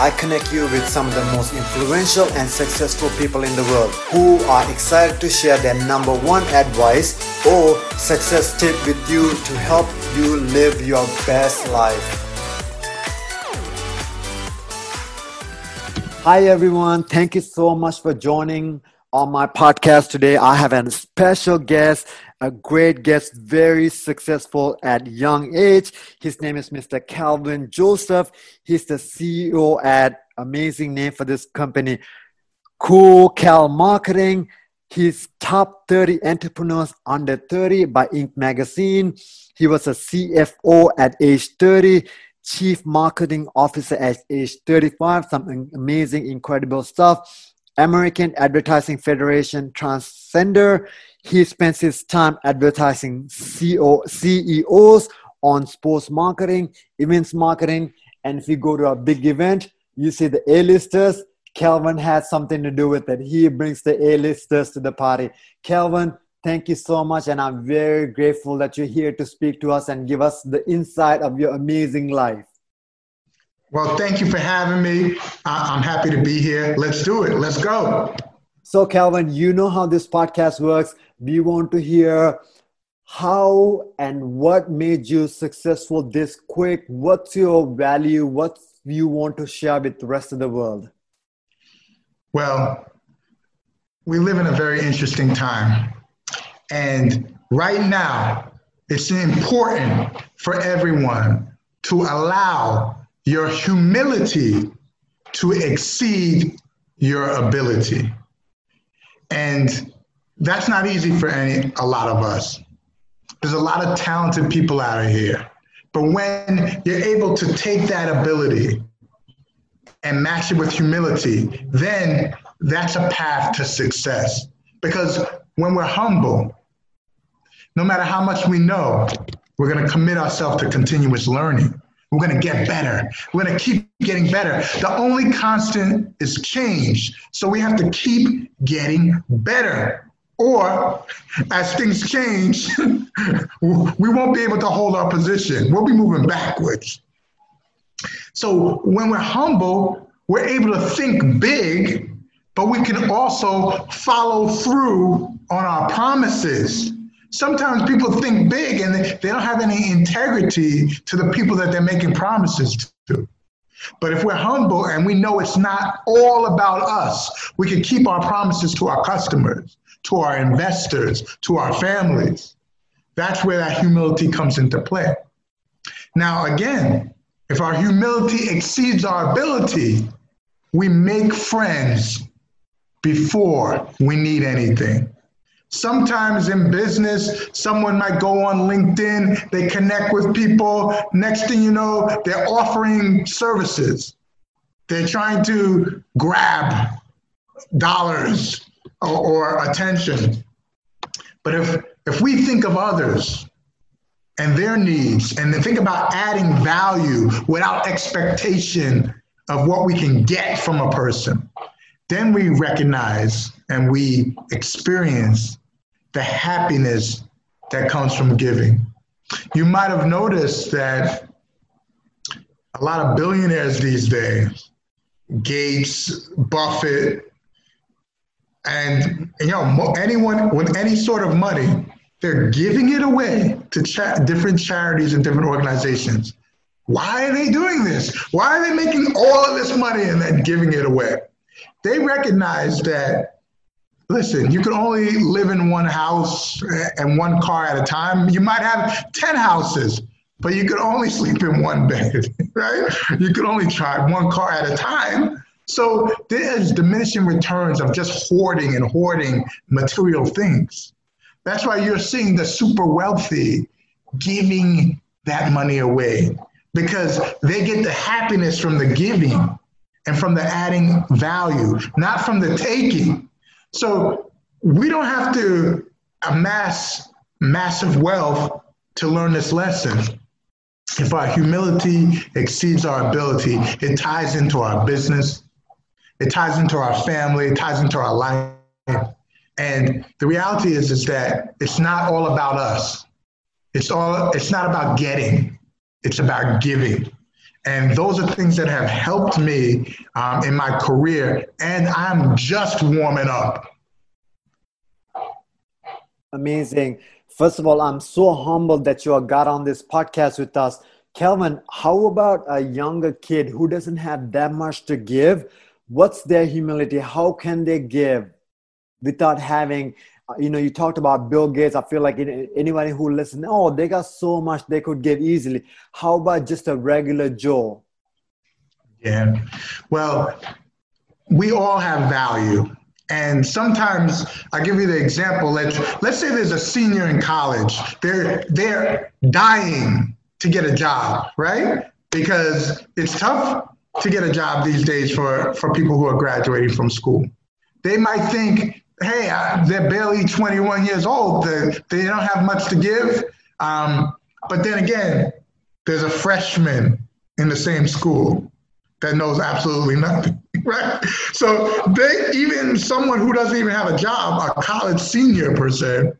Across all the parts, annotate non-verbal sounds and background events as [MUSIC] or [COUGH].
I connect you with some of the most influential and successful people in the world who are excited to share their number one advice or success tip with you to help you live your best life. Hi, everyone. Thank you so much for joining on my podcast today. I have a special guest, a great guest, very successful at young age. His name is Mr. Calvin Joseph. He's the CEO at amazing name for this company, Cool Cal Marketing. He's top 30 entrepreneurs under 30 by Inc. magazine. He was a CFO at age 30 chief marketing officer at age 35 some amazing incredible stuff American Advertising Federation Transcender. He spends his time advertising CEO, CEOs on sports marketing, events marketing, and if you go to a big event, you see the A-listers. Calvin has something to do with it. He brings the A-listers to the party. Calvin, thank you so much, and I'm very grateful that you're here to speak to us and give us the insight of your amazing life. Well, thank you for having me. I'm happy to be here. Let's do it. Let's go. So, Calvin, you know how this podcast works. We want to hear how and what made you successful this quick. What's your value? What you want to share with the rest of the world? Well, we live in a very interesting time. And right now, it's important for everyone to allow your humility to exceed your ability. And that's not easy for any a lot of us. There's a lot of talented people out here. But when you're able to take that ability and match it with humility, then that's a path to success. Because when we're humble, no matter how much we know, we're going to commit ourselves to continuous learning. We're going to get better. We're going to keep getting better. The only constant is change. So we have to keep getting better. Or as things change, [LAUGHS] we won't be able to hold our position. We'll be moving backwards. So when we're humble, we're able to think big, but we can also follow through on our promises sometimes people think big and they, don't have any integrity to the people that they're making promises to. But if we're humble and we know it's not all about us, we can keep our promises to our customers, to our investors, to our families. That's where that humility comes into play. Now, again, if our humility exceeds our ability, we make friends before we need anything. Sometimes in business, someone might go on LinkedIn, they connect with people. Next thing you know, they're offering services. They're trying to grab dollars or, or attention. But if, if we think of others and their needs and think about adding value without expectation of what we can get from a person, then we recognize and we experience the happiness that comes from giving. You might have noticed that a lot of billionaires these days, Gates, Buffett, and you know anyone with any sort of money, they're giving it away to cha- different charities and different organizations. Why are they doing this? Why are they making all of this money and then giving it away? They recognize that listen, you can only live in one house and one car at a time. You might have 10 houses, but you could only sleep in one bed, [LAUGHS] right? You could only drive one car at a time. So there's diminishing returns of just hoarding and hoarding material things. That's why you're seeing the super wealthy giving that money away because they get the happiness from the giving and from the adding value, not from the taking. So we don't have to amass massive wealth to learn this lesson. If our humility exceeds our ability, it ties into our business, it ties into our family, it ties into our life. And the reality is, is that it's not all about us. It's all it's not about getting, it's about giving. And those are things that have helped me um, in my career. And I'm just warming up. Amazing. First of all, I'm so humbled that you are got on this podcast with us. Kelvin, how about a younger kid who doesn't have that much to give? What's their humility? How can they give without having, you know, you talked about Bill Gates. I feel like anybody who listens, oh, they got so much they could give easily. How about just a regular Joe? Yeah. Well, we all have value. And sometimes I give you the example. Let's let's say there's a senior in college. They're they're dying to get a job, right? Because it's tough to get a job these days for, for people who are graduating from school. They might think, hey, they're barely 21 years old. They, they don't have much to give. Um, but then again, there's a freshman in the same school that knows absolutely nothing, [LAUGHS] right? So they even someone who doesn't even have a job, a college senior per se,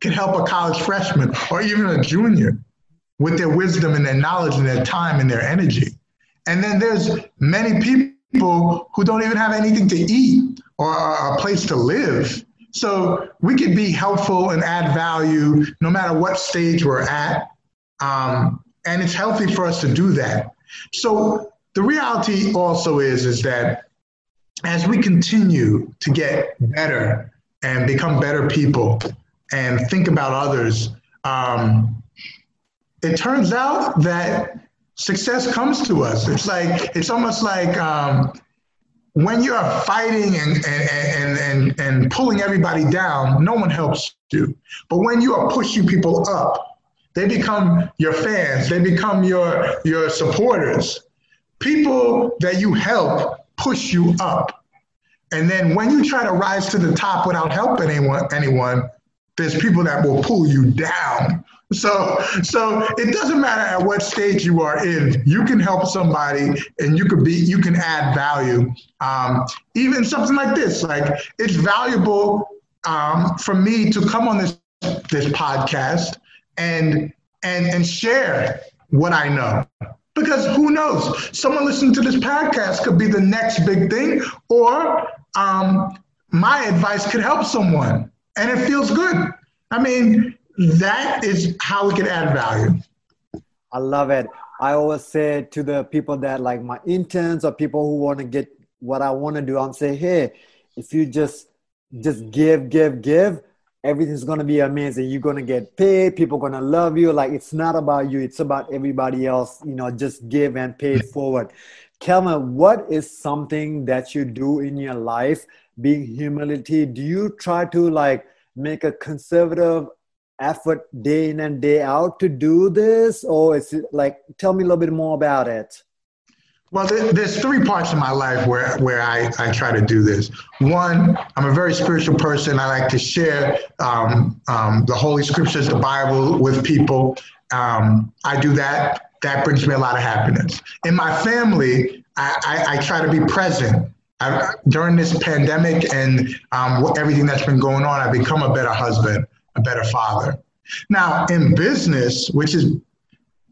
can help a college freshman or even a junior with their wisdom and their knowledge and their time and their energy. And then there's many people who don't even have anything to eat or a place to live. So we could be helpful and add value no matter what stage we're at. Um, and it's healthy for us to do that. So the reality also is is that as we continue to get better and become better people and think about others, um, it turns out that success comes to us. It's like it's almost like um, when you're fighting and, and, and, and, and pulling everybody down, no one helps you. But when you are pushing people up, they become your fans, they become your, your supporters. People that you help push you up. And then when you try to rise to the top without helping anyone, anyone, there's people that will pull you down so, so it doesn't matter at what stage you are in. You can help somebody, and you could be, you can add value. Um, even something like this, like it's valuable um, for me to come on this this podcast and and and share what I know. Because who knows? Someone listening to this podcast could be the next big thing, or um, my advice could help someone, and it feels good. I mean, that is how we can add value. I love it. I always say to the people that like my interns or people who want to get what I want to do, I'm say, hey, if you just just give, give, give, everything's gonna be amazing. You're gonna get paid, people gonna love you. Like it's not about you, it's about everybody else, you know, just give and pay it forward. Kelvin, what is something that you do in your life? Being humility? Do you try to like make a conservative effort day in and day out to do this? Or is it like tell me a little bit more about it. Well there's three parts of my life where, where I, I try to do this. One i'm a very spiritual person. I like to share um, um, the holy scriptures the bible with people. Um, i do that that brings me a lot of happiness in my family i, I, I try to be present I, during this pandemic and um, everything that's been going on i've become a better husband a better father. Now, in business, which is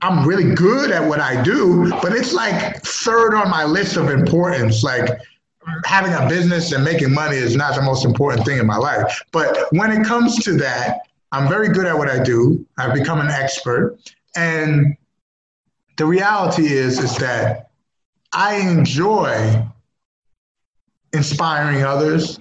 I'm really good at what I do, but it's like third on my list of importance. Like having a business and making money is not the most important thing in my life. But when it comes to that, I'm very good at what I do. I've become an expert. And the reality is, is that I enjoy inspiring others.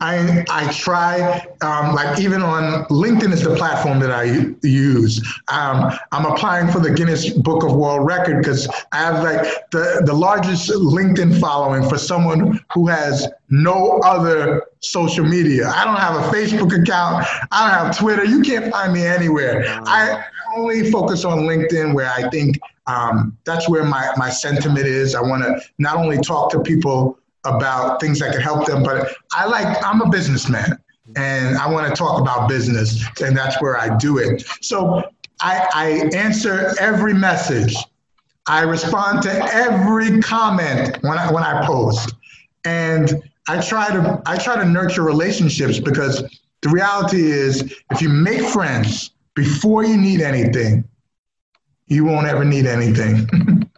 I, I try, um, like even on LinkedIn is the platform that I use. Um, I'm applying for the Guinness Book of World Record because I have like the, the largest LinkedIn following for someone who has no other social media. I don't have a Facebook account. I don't have Twitter. You can't find me anywhere. I only focus on LinkedIn where I think um, that's where my, my sentiment is. I want to not only talk to people about things that can help them. But I like, I'm a businessman and I want to talk about business, and that's where I do it. So I, I answer every message. I respond to every comment when I, when I post. And I try to I try to nurture relationships because the reality is if you make friends before you need anything, you won't ever need anything. [LAUGHS]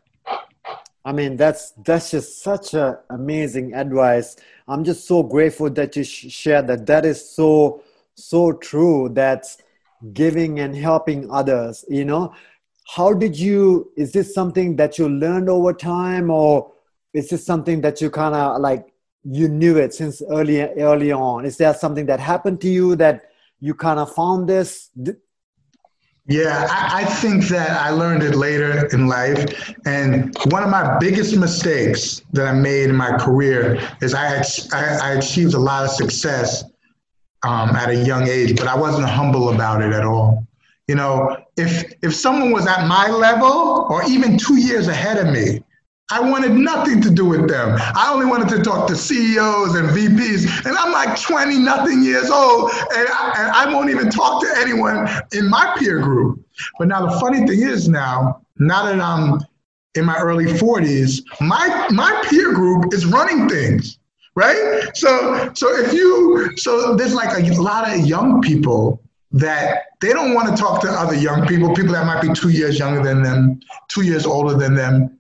I mean, that's that's just such a amazing advice. I'm just so grateful that you sh- shared that. That is so so true. That's giving and helping others. You know, how did you? Is this something that you learned over time, or is this something that you kind of like you knew it since early early on? Is there something that happened to you that you kind of found this? Yeah, I, I, think that I learned it later in life. And one of my biggest mistakes that I made in my career is I, I, I achieved a lot of success um, at a young age, but I wasn't humble about it at all. You know, if if someone was at my level or even two years ahead of me, I wanted nothing to do with them. I only wanted to talk to CEOs and VPs. And I'm like 20 nothing years old, and I, and I won't even talk to anyone in my peer group. But now the funny thing is now, now that I'm in my early 40s, my my peer group is running things, right? So so if you so there's like a lot of young people that they don't want to talk to other young people, people that might be two years younger than them, two years older than them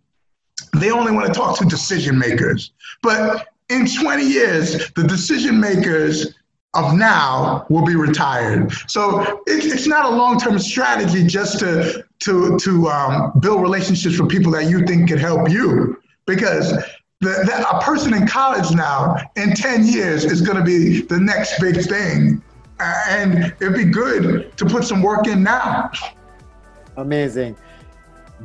they only want to talk to decision makers. But in 20 years, the decision makers of now will be retired. So it's not a long-term strategy just to to to um, build relationships with people that you think can help you, because the, the, a person in college now in 10 years is going to be the next big thing, and it'd be good to put some work in now. Amazing.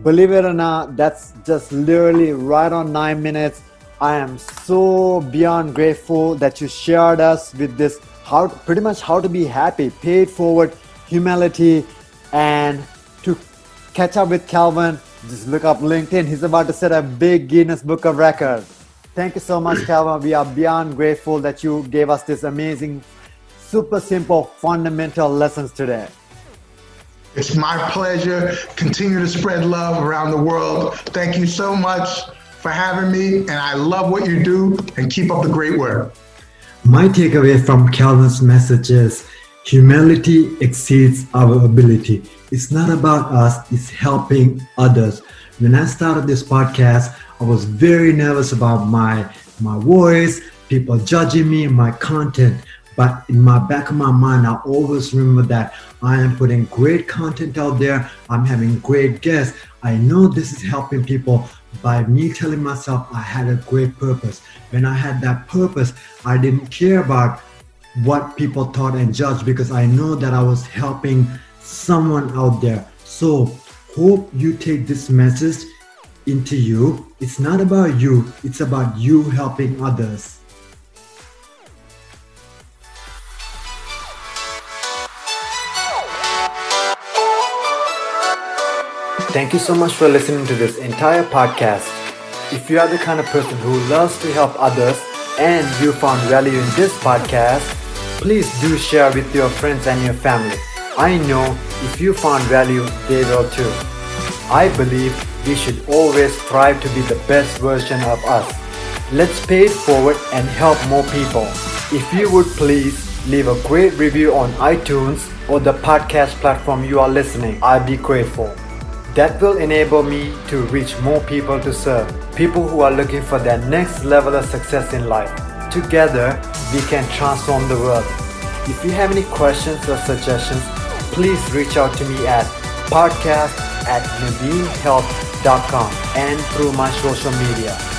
Believe it or not, that's just literally right on nine minutes. I am so beyond grateful that you shared us with this how pretty much how to be happy, paid forward, humility, and to catch up with Calvin, just look up LinkedIn. He's about to set a big Guinness Book of Records. Thank you so much, Calvin. We are beyond grateful that you gave us this amazing, super simple, fundamental lessons today. It's my pleasure. Continue to spread love around the world. Thank you so much for having me, and I love what you do, and keep up the great work. My takeaway from Calvin's message is humility exceeds our ability. It's not about us, it's helping others. When I started this podcast, I was very nervous about my my voice, people judging me, my content. But in my back of my mind, I always remember that I am putting great content out there. I'm having great guests. I know this is helping people by me telling myself I had a great purpose. When I had that purpose, I didn't care about what people thought and judged because I know that I was helping someone out there. So, hope you take this message into you. It's not about you, it's about you helping others. Thank you so much for listening to this entire podcast. If you are the kind of person who loves to help others and you found value in this podcast, please do share with your friends and your family. I know if you found value, they will too. I believe we should always strive to be the best version of us. Let's pay it forward and help more people. If you would please leave a great review on iTunes or the podcast platform you are listening, I'd be grateful. That will enable me to reach more people to serve, people who are looking for their next level of success in life. Together, we can transform the world. If you have any questions or suggestions, please reach out to me at podcast at naveenhealth.com and through my social media.